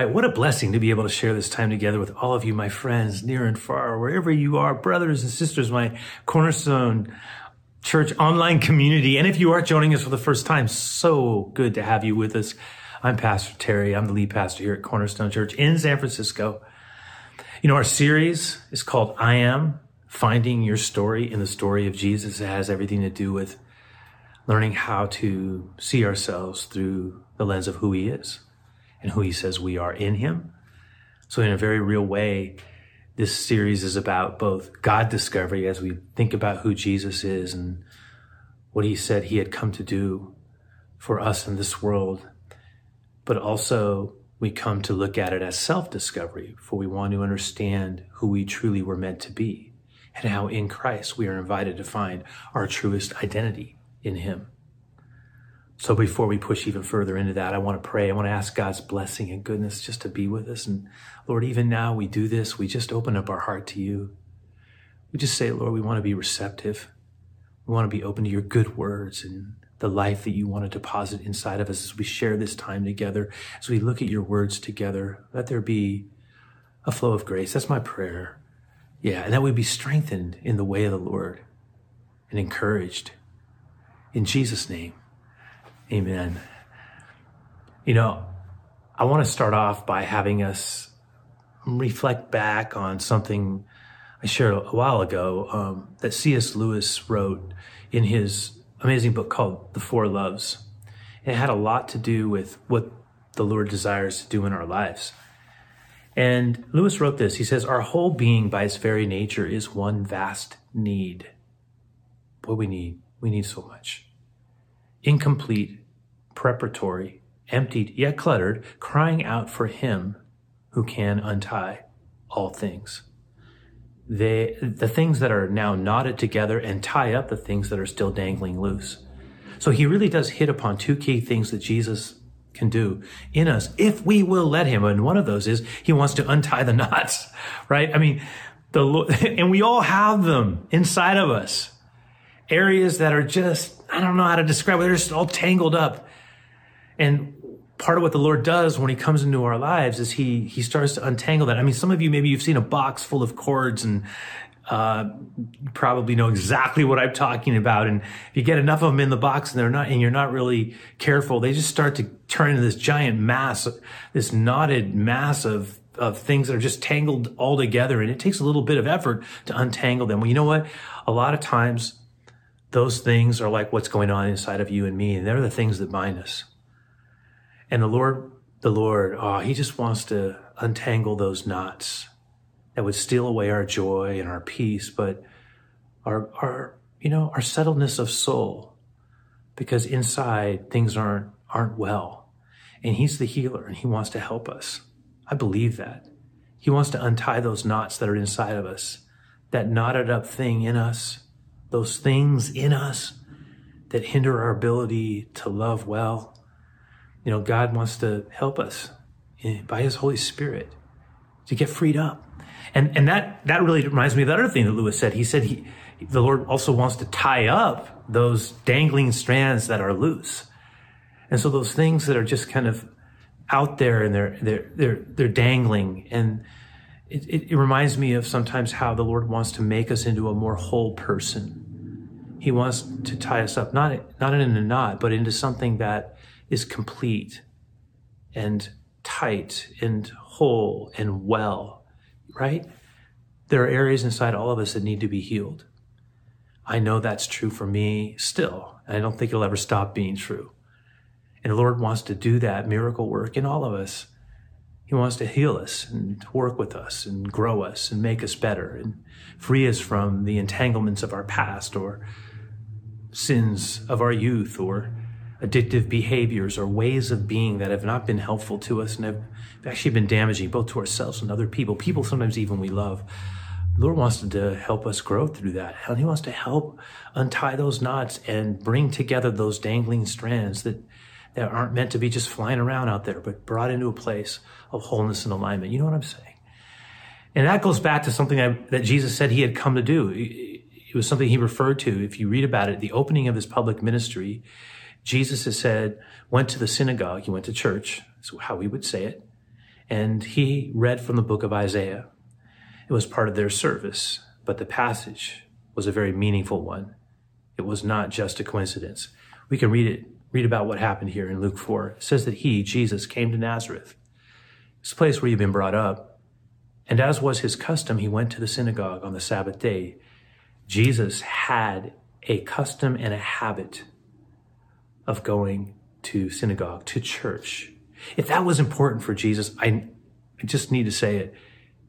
Right, what a blessing to be able to share this time together with all of you, my friends, near and far, wherever you are, brothers and sisters, my cornerstone church online community. And if you are joining us for the first time, so good to have you with us. I'm Pastor Terry. I'm the lead pastor here at Cornerstone Church in San Francisco. You know, our series is called I Am Finding Your Story in the Story of Jesus. It has everything to do with learning how to see ourselves through the lens of who He is and who he says we are in him. So, in a very real way, this series is about both God discovery as we think about who Jesus is and what he said he had come to do for us in this world, but also we come to look at it as self discovery, for we want to understand who we truly were meant to be and how in Christ we are invited to find our truest identity in him. So before we push even further into that, I want to pray. I want to ask God's blessing and goodness just to be with us. And Lord, even now we do this, we just open up our heart to you. We just say, Lord, we want to be receptive. We want to be open to your good words and the life that you want to deposit inside of us as we share this time together, as we look at your words together. Let there be a flow of grace. That's my prayer. Yeah, and that we be strengthened in the way of the Lord and encouraged. In Jesus' name. Amen. You know, I want to start off by having us reflect back on something I shared a while ago um, that C.S. Lewis wrote in his amazing book called The Four Loves. It had a lot to do with what the Lord desires to do in our lives. And Lewis wrote this He says, Our whole being by its very nature is one vast need. What we need, we need so much. Incomplete, preparatory, emptied yet cluttered, crying out for him who can untie all things. They, the things that are now knotted together and tie up the things that are still dangling loose. So he really does hit upon two key things that Jesus can do in us if we will let him. And one of those is he wants to untie the knots, right? I mean, the, Lord, and we all have them inside of us. Areas that are just, I don't know how to describe it. They're just all tangled up. And part of what the Lord does when he comes into our lives is he, he starts to untangle that. I mean, some of you, maybe you've seen a box full of cords and, uh, probably know exactly what I'm talking about. And if you get enough of them in the box and they're not, and you're not really careful, they just start to turn into this giant mass, this knotted mass of, of things that are just tangled all together. And it takes a little bit of effort to untangle them. Well, you know what? A lot of times those things are like what's going on inside of you and me. And they're the things that bind us. And the Lord, the Lord, oh, He just wants to untangle those knots that would steal away our joy and our peace, but our, our, you know, our settledness of soul, because inside things aren't, aren't well. And He's the healer and He wants to help us. I believe that. He wants to untie those knots that are inside of us, that knotted up thing in us, those things in us that hinder our ability to love well, you know, God wants to help us eh, by his Holy Spirit to get freed up. And, and that, that really reminds me of the other thing that Lewis said. He said he, the Lord also wants to tie up those dangling strands that are loose. And so those things that are just kind of out there and they're, they're, they're, they're dangling. And it, it, it reminds me of sometimes how the Lord wants to make us into a more whole person. He wants to tie us up, not, not in a knot, but into something that is complete and tight and whole and well, right? There are areas inside all of us that need to be healed. I know that's true for me still, and I don't think it'll ever stop being true. And the Lord wants to do that miracle work in all of us. He wants to heal us and work with us and grow us and make us better and free us from the entanglements of our past or sins of our youth or addictive behaviors or ways of being that have not been helpful to us and have actually been damaging both to ourselves and other people, people sometimes even we love. The Lord wants to help us grow through that. And He wants to help untie those knots and bring together those dangling strands that, that aren't meant to be just flying around out there, but brought into a place of wholeness and alignment. You know what I'm saying? And that goes back to something that, that Jesus said he had come to do. It was something he referred to. If you read about it, the opening of his public ministry, Jesus has said, went to the synagogue, he went to church, that's how we would say it, and he read from the book of Isaiah. It was part of their service, but the passage was a very meaningful one. It was not just a coincidence. We can read it, read about what happened here in Luke 4. It says that he, Jesus, came to Nazareth, this place where he'd been brought up. And as was his custom, he went to the synagogue on the Sabbath day. Jesus had a custom and a habit of going to synagogue, to church. If that was important for Jesus, I, I just need to say it.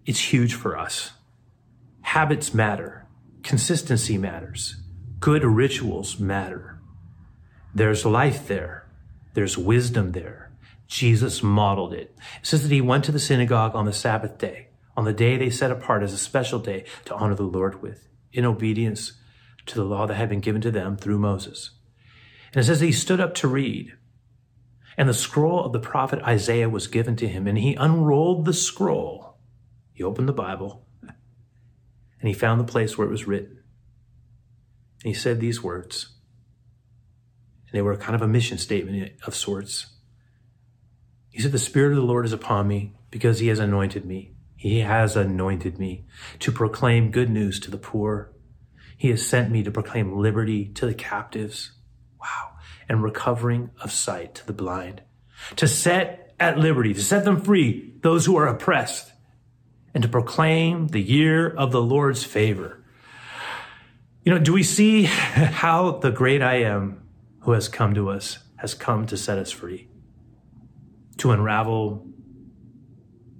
It's huge for us. Habits matter. Consistency matters. Good rituals matter. There's life there. There's wisdom there. Jesus modeled it. It says that he went to the synagogue on the Sabbath day, on the day they set apart as a special day to honor the Lord with, in obedience to the law that had been given to them through Moses. And it says he stood up to read. And the scroll of the prophet Isaiah was given to him, and he unrolled the scroll. He opened the Bible, and he found the place where it was written. And he said these words. And they were kind of a mission statement of sorts. He said, The Spirit of the Lord is upon me because he has anointed me. He has anointed me to proclaim good news to the poor. He has sent me to proclaim liberty to the captives. Wow. And recovering of sight to the blind. To set at liberty, to set them free, those who are oppressed. And to proclaim the year of the Lord's favor. You know, do we see how the great I am who has come to us has come to set us free? To unravel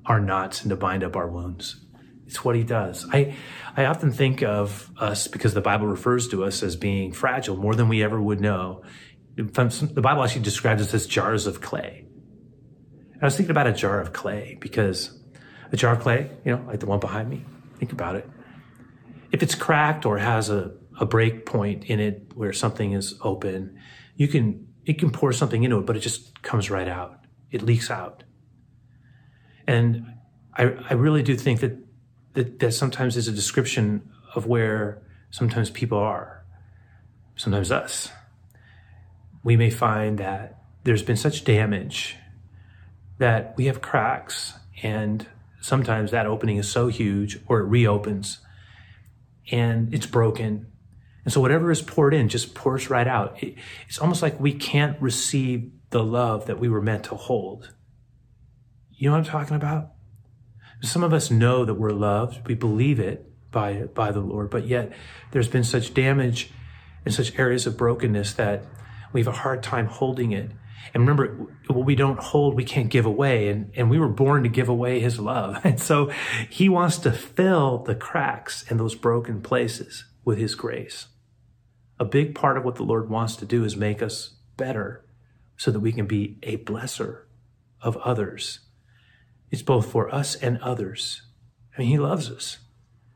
our knots and to bind up our wounds. It's what he does. I, I often think of us because the Bible refers to us as being fragile more than we ever would know. The Bible actually describes us as jars of clay. I was thinking about a jar of clay because a jar of clay, you know, like the one behind me, think about it if it's cracked or has a, a break point in it where something is open, you can it can pour something into it, but it just comes right out. It leaks out. And I, I really do think that, that that sometimes is a description of where sometimes people are, sometimes us. We may find that there's been such damage that we have cracks, and sometimes that opening is so huge or it reopens and it's broken. And so whatever is poured in just pours right out. It, it's almost like we can't receive the love that we were meant to hold. You know what I'm talking about? Some of us know that we're loved. We believe it by, by the Lord, but yet there's been such damage and such areas of brokenness that we have a hard time holding it. And remember, what we don't hold, we can't give away. And, and we were born to give away his love. And so he wants to fill the cracks and those broken places with his grace. A big part of what the Lord wants to do is make us better so that we can be a blesser of others. It's both for us and others. I mean, he loves us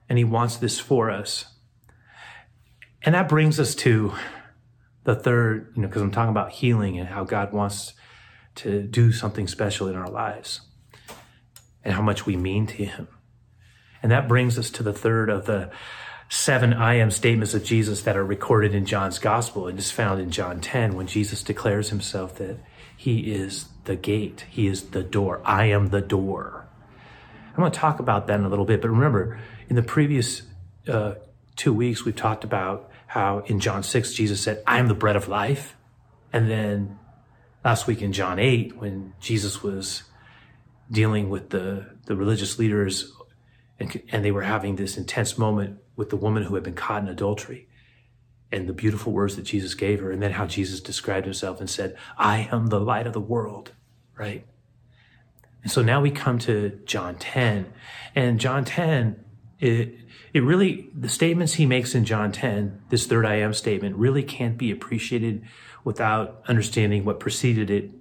and he wants this for us. And that brings us to the third, you know, because I'm talking about healing and how God wants to do something special in our lives and how much we mean to Him. And that brings us to the third of the seven I am statements of Jesus that are recorded in John's gospel and is found in John 10 when Jesus declares himself that he is the gate, he is the door. I am the door. I'm going to talk about that in a little bit, but remember, in the previous uh, two weeks, we've talked about how in John 6, Jesus said, I am the bread of life. And then last week in John 8, when Jesus was dealing with the, the religious leaders and, and they were having this intense moment with the woman who had been caught in adultery and the beautiful words that Jesus gave her, and then how Jesus described himself and said, I am the light of the world, right? And so now we come to John 10. And John 10, it, it really, the statements he makes in John 10, this third I am statement, really can't be appreciated without understanding what preceded it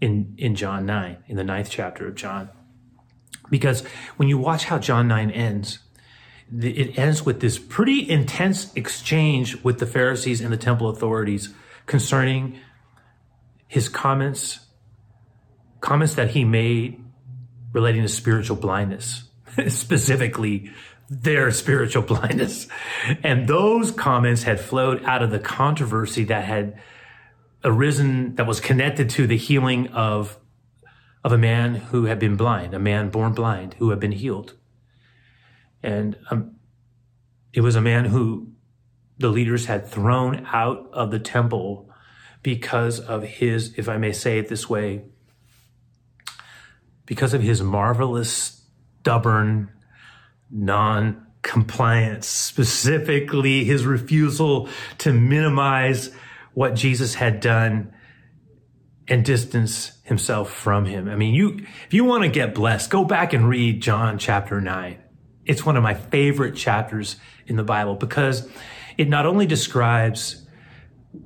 in, in John 9, in the ninth chapter of John. Because when you watch how John 9 ends, it ends with this pretty intense exchange with the Pharisees and the temple authorities concerning his comments, comments that he made relating to spiritual blindness, specifically their spiritual blindness. And those comments had flowed out of the controversy that had arisen, that was connected to the healing of of a man who had been blind, a man born blind who had been healed. And um, it was a man who the leaders had thrown out of the temple because of his, if I may say it this way, because of his marvelous, stubborn, non compliance, specifically his refusal to minimize what Jesus had done and distance himself from him. I mean, you, if you want to get blessed, go back and read John chapter nine. It's one of my favorite chapters in the Bible because it not only describes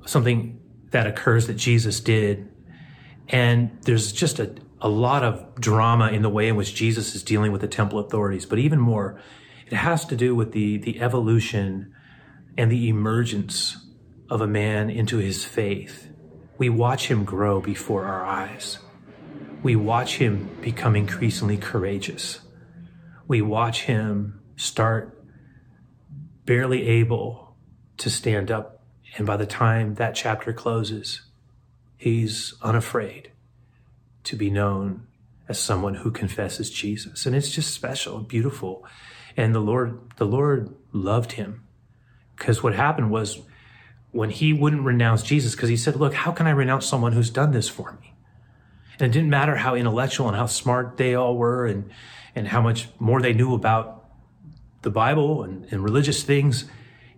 something that occurs that Jesus did, and there's just a, a lot of drama in the way in which Jesus is dealing with the temple authorities, but even more, it has to do with the, the evolution and the emergence of a man into his faith. We watch him grow before our eyes. We watch him become increasingly courageous. We watch him start barely able to stand up. And by the time that chapter closes, he's unafraid to be known as someone who confesses Jesus. And it's just special and beautiful. And the Lord, the Lord loved him because what happened was when he wouldn't renounce Jesus, because he said, look, how can I renounce someone who's done this for me? And it didn't matter how intellectual and how smart they all were and, and how much more they knew about the Bible and, and religious things.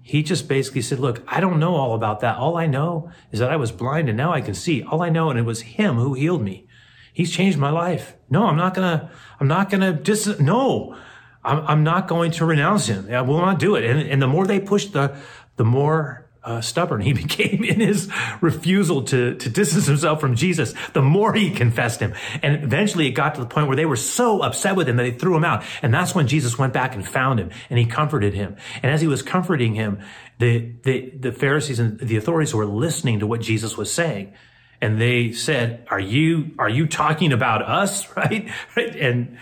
He just basically said, look, I don't know all about that. All I know is that I was blind and now I can see. All I know, and it was him who healed me. He's changed my life. No, I'm not gonna, I'm not gonna dis, no, I'm, I'm not going to renounce him. I will not do it. And, and the more they pushed the, the more uh, stubborn he became in his refusal to, to distance himself from Jesus, the more he confessed him. And eventually it got to the point where they were so upset with him that they threw him out. And that's when Jesus went back and found him and he comforted him. And as he was comforting him, the, the, the Pharisees and the authorities were listening to what Jesus was saying. And they said, are you, are you talking about us? Right? right? And,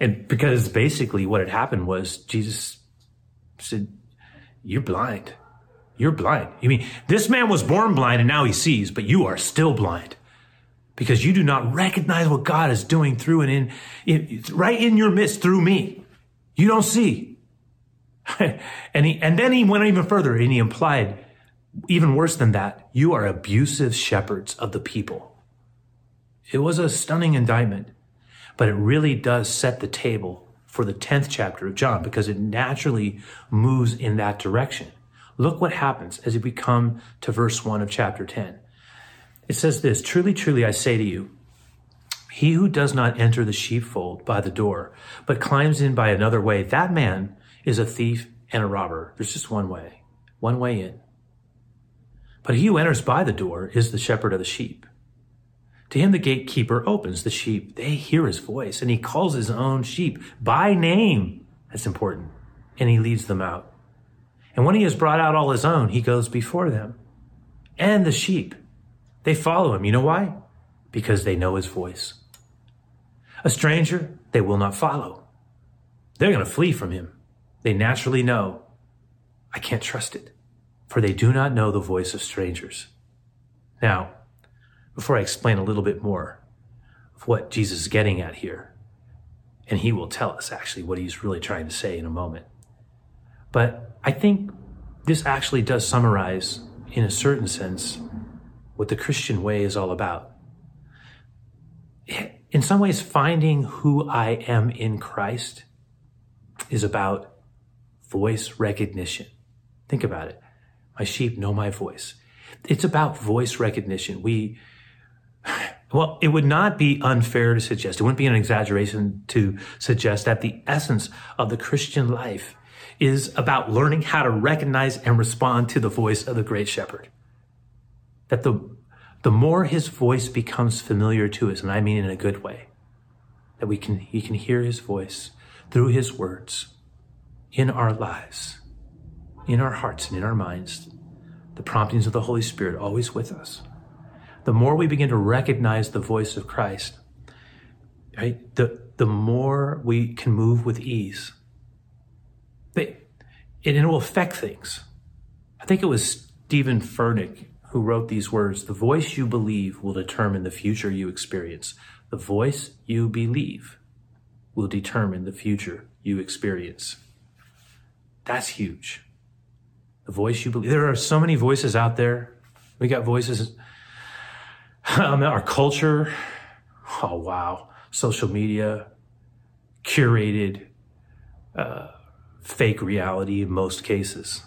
and because basically what had happened was Jesus said, you're blind you're blind. You mean this man was born blind and now he sees, but you are still blind because you do not recognize what God is doing through and in, in right in your midst through me. You don't see. and he, and then he went even further and he implied even worse than that, you are abusive shepherds of the people. It was a stunning indictment, but it really does set the table for the 10th chapter of John because it naturally moves in that direction. Look what happens as we come to verse 1 of chapter 10. It says this Truly, truly, I say to you, he who does not enter the sheepfold by the door, but climbs in by another way, that man is a thief and a robber. There's just one way, one way in. But he who enters by the door is the shepherd of the sheep. To him the gatekeeper opens the sheep. They hear his voice, and he calls his own sheep by name. That's important. And he leads them out. And when he has brought out all his own, he goes before them. And the sheep, they follow him. You know why? Because they know his voice. A stranger, they will not follow. They're going to flee from him. They naturally know, I can't trust it, for they do not know the voice of strangers. Now, before I explain a little bit more of what Jesus is getting at here, and he will tell us actually what he's really trying to say in a moment. But I think this actually does summarize, in a certain sense, what the Christian way is all about. In some ways, finding who I am in Christ is about voice recognition. Think about it. My sheep know my voice. It's about voice recognition. We, well, it would not be unfair to suggest, it wouldn't be an exaggeration to suggest that the essence of the Christian life is about learning how to recognize and respond to the voice of the great shepherd. That the, the more his voice becomes familiar to us, and I mean in a good way, that we can, he can hear his voice through his words in our lives, in our hearts and in our minds, the promptings of the Holy Spirit always with us. The more we begin to recognize the voice of Christ, right, the, the more we can move with ease they, and it will affect things. I think it was Steven Furtick who wrote these words The voice you believe will determine the future you experience. The voice you believe will determine the future you experience. That's huge. The voice you believe. There are so many voices out there. We got voices. Um, our culture. Oh, wow. Social media, curated, uh, fake reality in most cases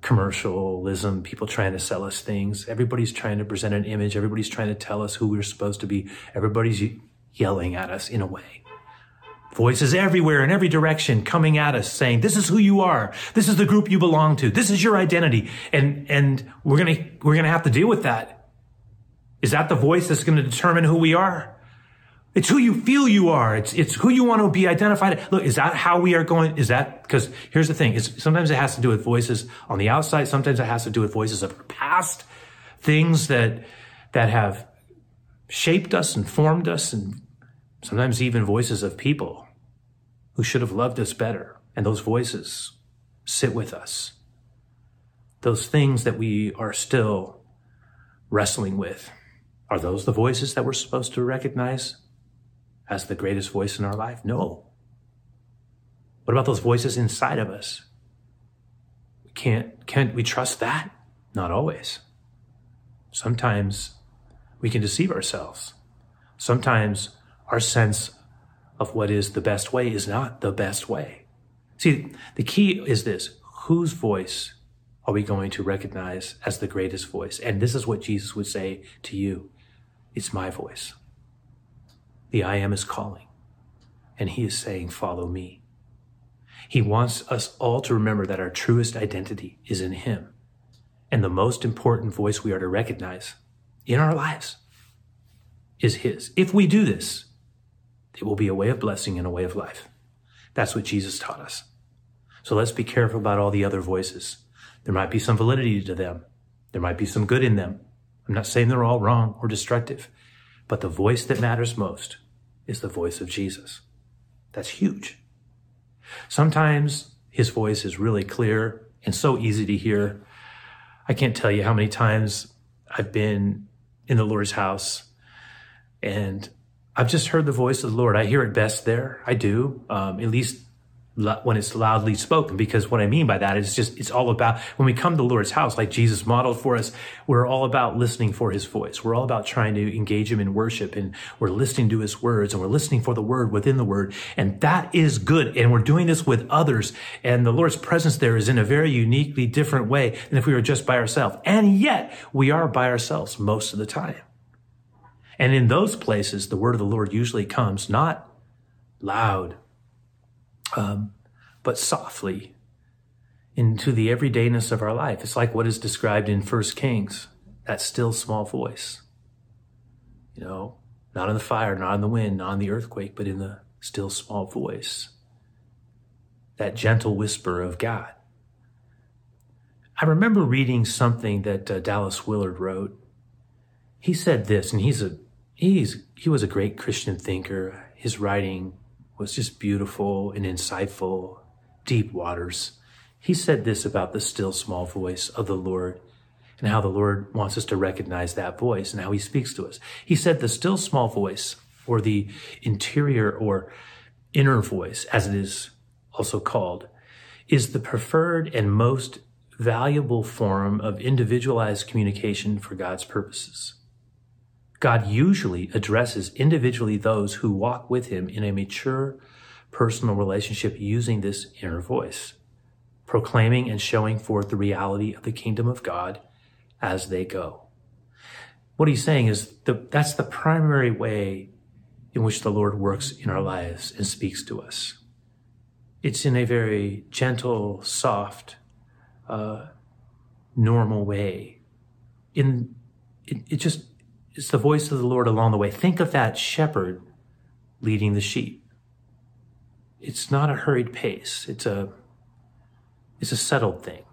commercialism, people trying to sell us things. Everybody's trying to present an image. Everybody's trying to tell us who we're supposed to be. Everybody's yelling at us in a way. Voices everywhere in every direction coming at us saying, this is who you are. This is the group you belong to. This is your identity. And, and we're going to, we're going to have to deal with that. Is that the voice that's going to determine who we are? It's who you feel you are. It's, it's who you want to be identified. Look, is that how we are going? Is that, because here's the thing. It's, sometimes it has to do with voices on the outside. Sometimes it has to do with voices of our past, things that, that have shaped us and formed us and sometimes even voices of people who should have loved us better. And those voices sit with us. Those things that we are still wrestling with. Are those the voices that we're supposed to recognize? As the greatest voice in our life? No. What about those voices inside of us? We can't, can't we trust that? Not always. Sometimes we can deceive ourselves. Sometimes our sense of what is the best way is not the best way. See, the key is this whose voice are we going to recognize as the greatest voice? And this is what Jesus would say to you it's my voice. The I am is calling, and he is saying, Follow me. He wants us all to remember that our truest identity is in him. And the most important voice we are to recognize in our lives is his. If we do this, it will be a way of blessing and a way of life. That's what Jesus taught us. So let's be careful about all the other voices. There might be some validity to them. There might be some good in them. I'm not saying they're all wrong or destructive, but the voice that matters most is the voice of Jesus. That's huge. Sometimes his voice is really clear and so easy to hear. I can't tell you how many times I've been in the Lord's house and I've just heard the voice of the Lord. I hear it best there. I do, um, at least when it's loudly spoken because what i mean by that is just it's all about when we come to the lord's house like jesus modeled for us we're all about listening for his voice. We're all about trying to engage him in worship and we're listening to his words and we're listening for the word within the word and that is good and we're doing this with others and the lord's presence there is in a very uniquely different way than if we were just by ourselves and yet we are by ourselves most of the time. And in those places the word of the lord usually comes not loud um, but softly into the everydayness of our life. It's like what is described in First Kings, that still small voice. You know, not in the fire, not in the wind, not in the earthquake, but in the still small voice. That gentle whisper of God. I remember reading something that uh, Dallas Willard wrote. He said this, and he's a he's he was a great Christian thinker. His writing was just beautiful and insightful, deep waters. He said this about the still small voice of the Lord and how the Lord wants us to recognize that voice and how he speaks to us. He said the still small voice or the interior or inner voice, as it is also called, is the preferred and most valuable form of individualized communication for God's purposes. God usually addresses individually those who walk with him in a mature personal relationship using this inner voice, proclaiming and showing forth the reality of the kingdom of God as they go. What he's saying is the, that's the primary way in which the Lord works in our lives and speaks to us. It's in a very gentle, soft, uh, normal way. In it, it just it's the voice of the Lord along the way. Think of that shepherd leading the sheep. It's not a hurried pace. It's a, it's a settled thing.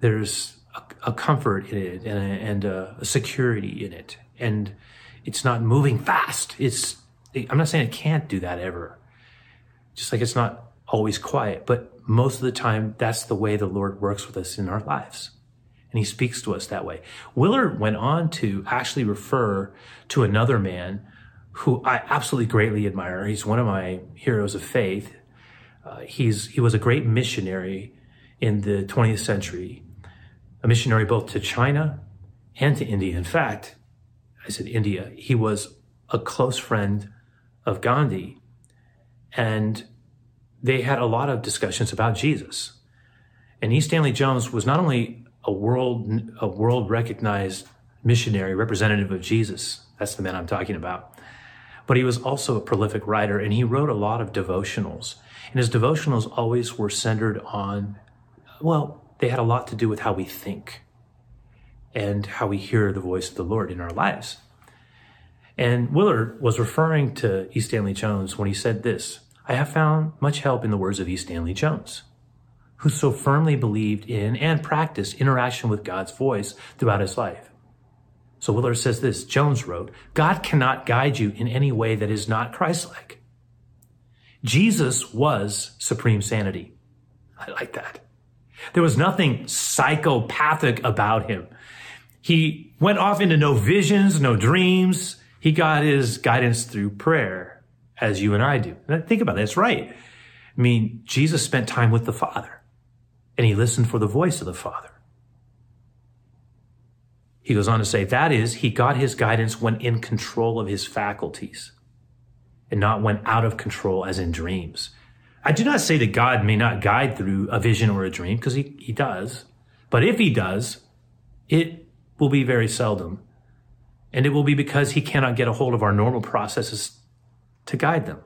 There's a, a comfort in it and, a, and a, a security in it. And it's not moving fast. It's, I'm not saying it can't do that ever. Just like it's not always quiet, but most of the time, that's the way the Lord works with us in our lives. And he speaks to us that way. Willard went on to actually refer to another man who I absolutely greatly admire. He's one of my heroes of faith. Uh, he's he was a great missionary in the 20th century, a missionary both to China and to India. In fact, I said India. He was a close friend of Gandhi, and they had a lot of discussions about Jesus. And E. Stanley Jones was not only a world a world recognized missionary representative of Jesus. That's the man I'm talking about. But he was also a prolific writer and he wrote a lot of devotionals. And his devotionals always were centered on well, they had a lot to do with how we think and how we hear the voice of the Lord in our lives. And Willard was referring to E. Stanley Jones when he said this I have found much help in the words of E. Stanley Jones who so firmly believed in and practiced interaction with God's voice throughout his life. So Willard says this Jones wrote, God cannot guide you in any way that is not Christ-like. Jesus was supreme sanity. I like that. There was nothing psychopathic about him. He went off into no visions, no dreams. He got his guidance through prayer, as you and I do. Think about it, that's right. I mean, Jesus spent time with the Father and he listened for the voice of the Father. He goes on to say, that is, he got his guidance when in control of his faculties and not when out of control as in dreams. I do not say that God may not guide through a vision or a dream because he, he does. But if he does, it will be very seldom. And it will be because he cannot get a hold of our normal processes to guide them.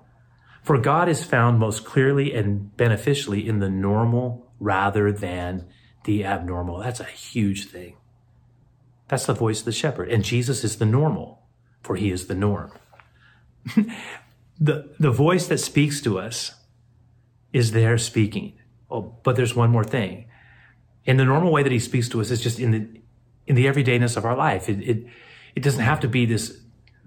For God is found most clearly and beneficially in the normal rather than the abnormal. That's a huge thing. That's the voice of the shepherd. And Jesus is the normal, for he is the norm. the, the voice that speaks to us is there speaking. Oh, but there's one more thing. In the normal way that he speaks to us is just in the in the everydayness of our life. It it, it doesn't have to be this,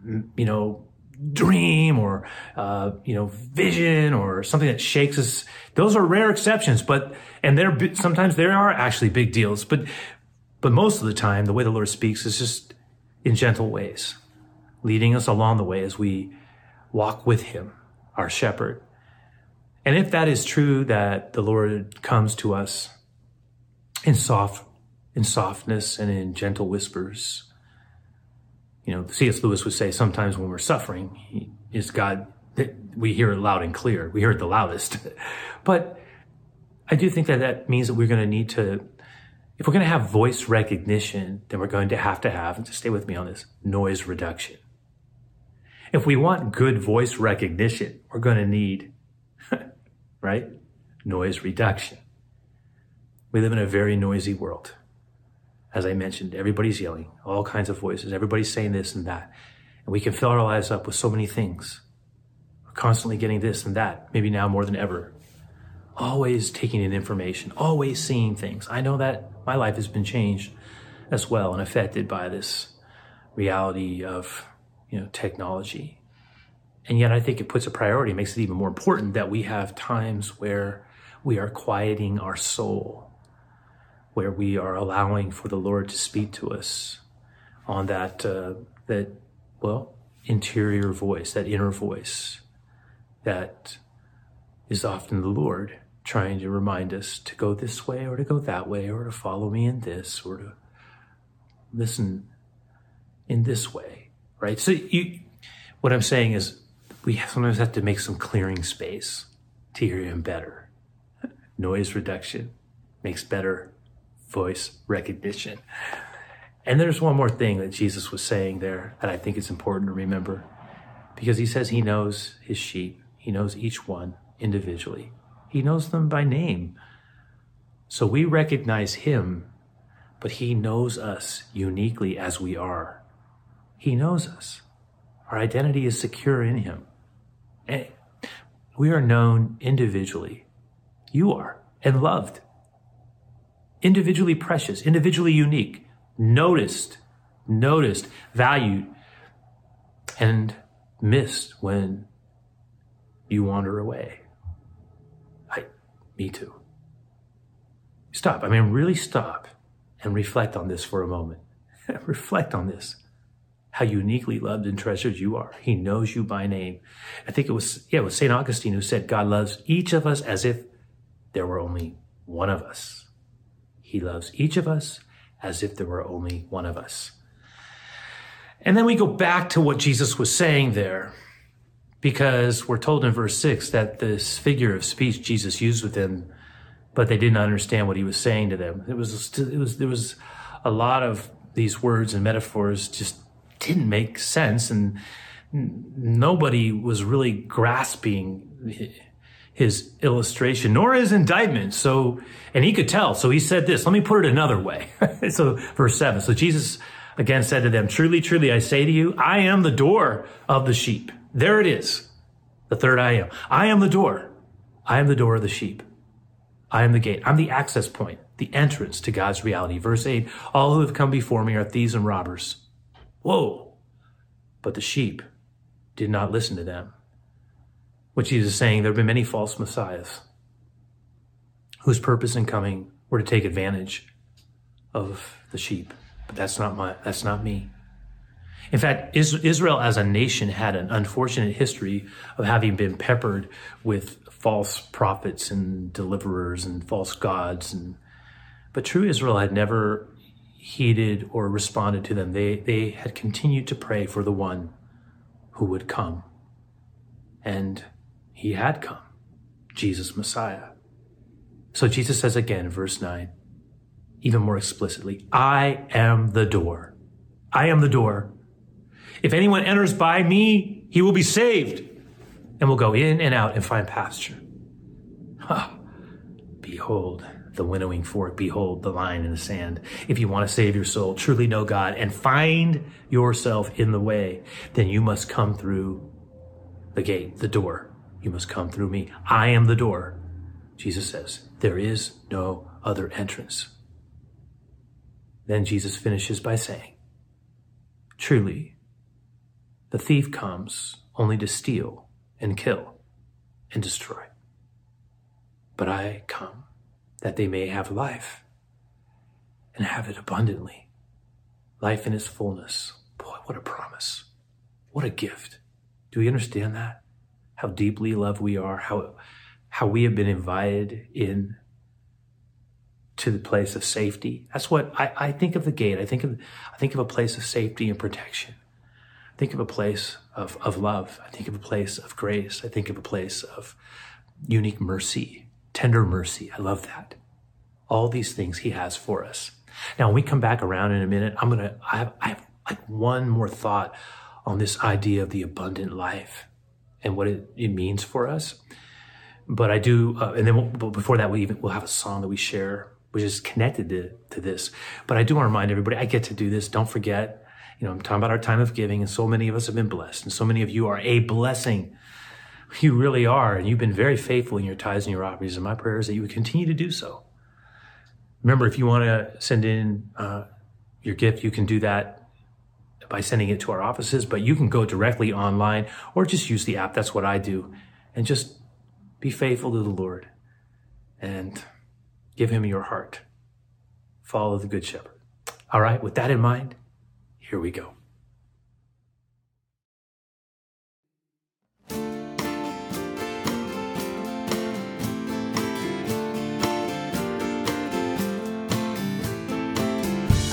you know, dream or uh, you know vision or something that shakes us. Those are rare exceptions but and they're sometimes there are actually big deals but but most of the time the way the lord speaks is just in gentle ways leading us along the way as we walk with him our shepherd. And if that is true that the lord comes to us in soft in softness and in gentle whispers you know, C.S. Lewis would say sometimes when we're suffering, is God, we hear it loud and clear. We hear it the loudest. but I do think that that means that we're going to need to, if we're going to have voice recognition, then we're going to have to have, and just stay with me on this, noise reduction. If we want good voice recognition, we're going to need, right? Noise reduction. We live in a very noisy world as I mentioned, everybody's yelling, all kinds of voices, everybody's saying this and that. And we can fill our lives up with so many things. We're constantly getting this and that, maybe now more than ever. Always taking in information, always seeing things. I know that my life has been changed as well and affected by this reality of, you know, technology. And yet I think it puts a priority, makes it even more important that we have times where we are quieting our soul where we are allowing for the Lord to speak to us on that uh, that well interior voice, that inner voice that is often the Lord trying to remind us to go this way or to go that way or to follow me in this or to listen in this way, right? So you, what I'm saying is we sometimes have to make some clearing space to hear him better. Noise reduction makes better voice recognition. And there's one more thing that Jesus was saying there that I think is important to remember because he says he knows his sheep, he knows each one individually, he knows them by name. So we recognize him, but he knows us uniquely as we are. He knows us. Our identity is secure in him. And we are known individually. You are, and loved individually precious, individually unique, noticed, noticed, valued, and missed when you wander away. I, me too. Stop. I mean, really stop and reflect on this for a moment. reflect on this. How uniquely loved and treasured you are. He knows you by name. I think it was, yeah, it was St. Augustine who said God loves each of us as if there were only one of us. He loves each of us as if there were only one of us. And then we go back to what Jesus was saying there, because we're told in verse 6 that this figure of speech Jesus used with them, but they didn't understand what he was saying to them. It was, it was, there was a lot of these words and metaphors just didn't make sense, and nobody was really grasping his illustration nor his indictment. So, and he could tell. So he said this. Let me put it another way. so, verse seven. So Jesus again said to them, Truly, truly, I say to you, I am the door of the sheep. There it is. The third I am. I am the door. I am the door of the sheep. I am the gate. I'm the access point, the entrance to God's reality. Verse 8 All who have come before me are thieves and robbers. Whoa. But the sheep did not listen to them. What Jesus is saying, there have been many false messiahs whose purpose in coming were to take advantage of the sheep. But that's not my, that's not me. In fact, Israel as a nation had an unfortunate history of having been peppered with false prophets and deliverers and false gods. And, but true Israel had never heeded or responded to them. They, they had continued to pray for the one who would come. And he had come, Jesus Messiah. So Jesus says again, verse 9, even more explicitly, I am the door. I am the door. If anyone enters by me, he will be saved and will go in and out and find pasture. Ah, behold the winnowing fork. Behold the line in the sand. If you want to save your soul, truly know God and find yourself in the way, then you must come through the gate, the door. You must come through me. I am the door. Jesus says, there is no other entrance. Then Jesus finishes by saying, Truly, the thief comes only to steal and kill and destroy. But I come that they may have life and have it abundantly. Life in its fullness. Boy, what a promise. What a gift. Do we understand that? How deeply loved we are, how, how we have been invited in to the place of safety. That's what I, I think of the gate. I think of I think of a place of safety and protection. I think of a place of, of love. I think of a place of grace. I think of a place of unique mercy, tender mercy. I love that. All these things he has for us. Now, when we come back around in a minute, I'm gonna I have I have like one more thought on this idea of the abundant life and what it, it means for us. But I do, uh, and then we'll, before that, we even we'll have a song that we share which is connected to, to this. But I do want to remind everybody, I get to do this. Don't forget, you know, I'm talking about our time of giving, and so many of us have been blessed, and so many of you are a blessing. You really are, and you've been very faithful in your tithes and your offerings. And my prayer is that you would continue to do so. Remember, if you want to send in uh, your gift, you can do that by sending it to our offices, but you can go directly online or just use the app. That's what I do. And just be faithful to the Lord. And Give him your heart. Follow the Good Shepherd. All right, with that in mind, here we go.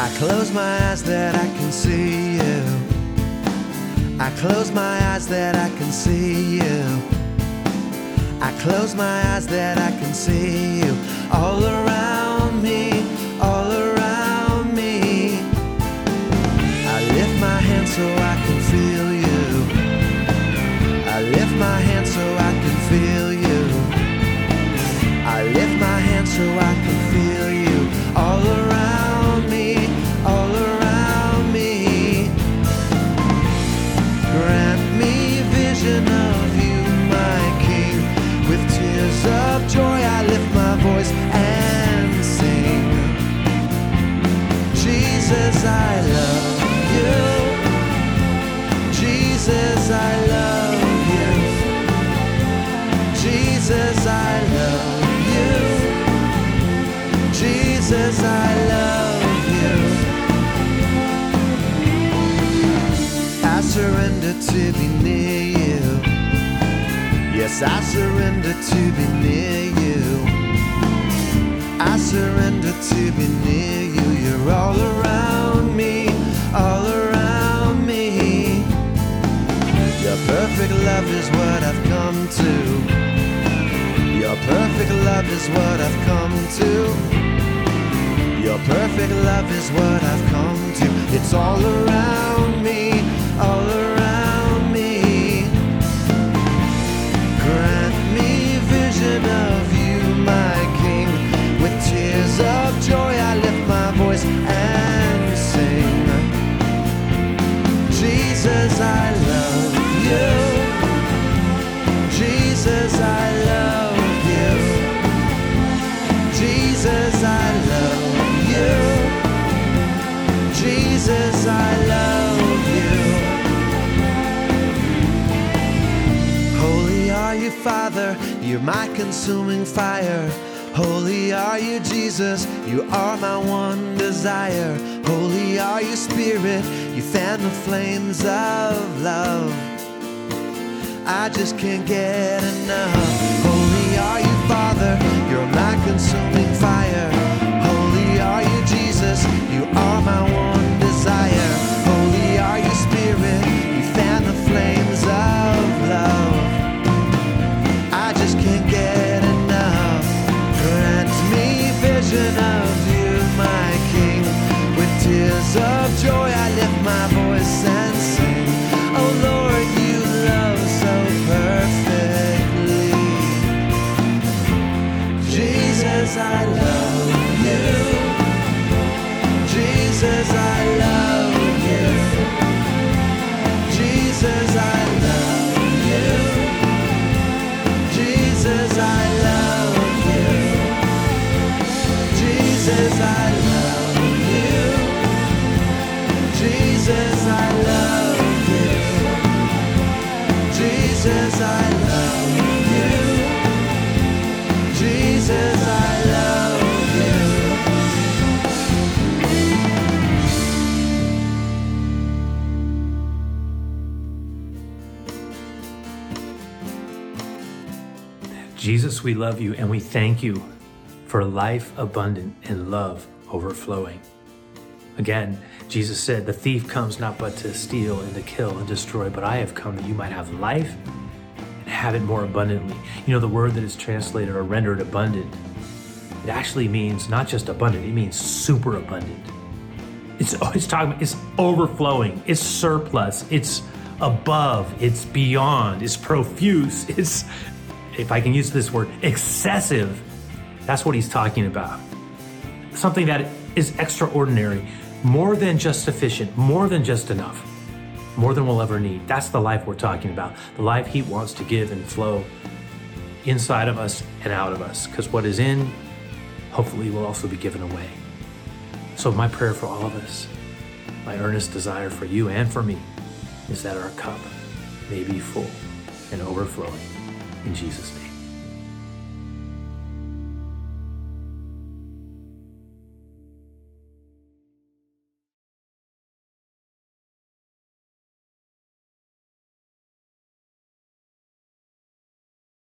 I close my eyes that I can see you. I close my eyes that I can see you. I close my eyes that I can see you all around me, all around me. I lift my hands so I I surrender to be near you. I surrender to be near you. You're all around me, all around me. Your perfect love is what I've come to. Your perfect love is what I've come to. Your perfect love is what I've come to. It's all around me, all around consuming fire. Holy are you, Jesus, you are my one desire. Holy are you, Spirit, you fan the flames of love. I just can't get enough. Holy are you, Father, you're my consuming fire. Holy are you, Jesus, you are my one Jesus, we love you and we thank you for life abundant and love overflowing. Again, Jesus said, The thief comes not but to steal and to kill and destroy, but I have come that you might have life have it more abundantly. You know, the word that is translated or rendered abundant, it actually means not just abundant, it means super abundant. It's, oh, it's talking it's overflowing, it's surplus, it's above, it's beyond, it's profuse, it's, if I can use this word, excessive. That's what he's talking about. Something that is extraordinary, more than just sufficient, more than just enough, more than we'll ever need. That's the life we're talking about. The life he wants to give and flow inside of us and out of us. Because what is in, hopefully, will also be given away. So, my prayer for all of us, my earnest desire for you and for me, is that our cup may be full and overflowing. In Jesus' name.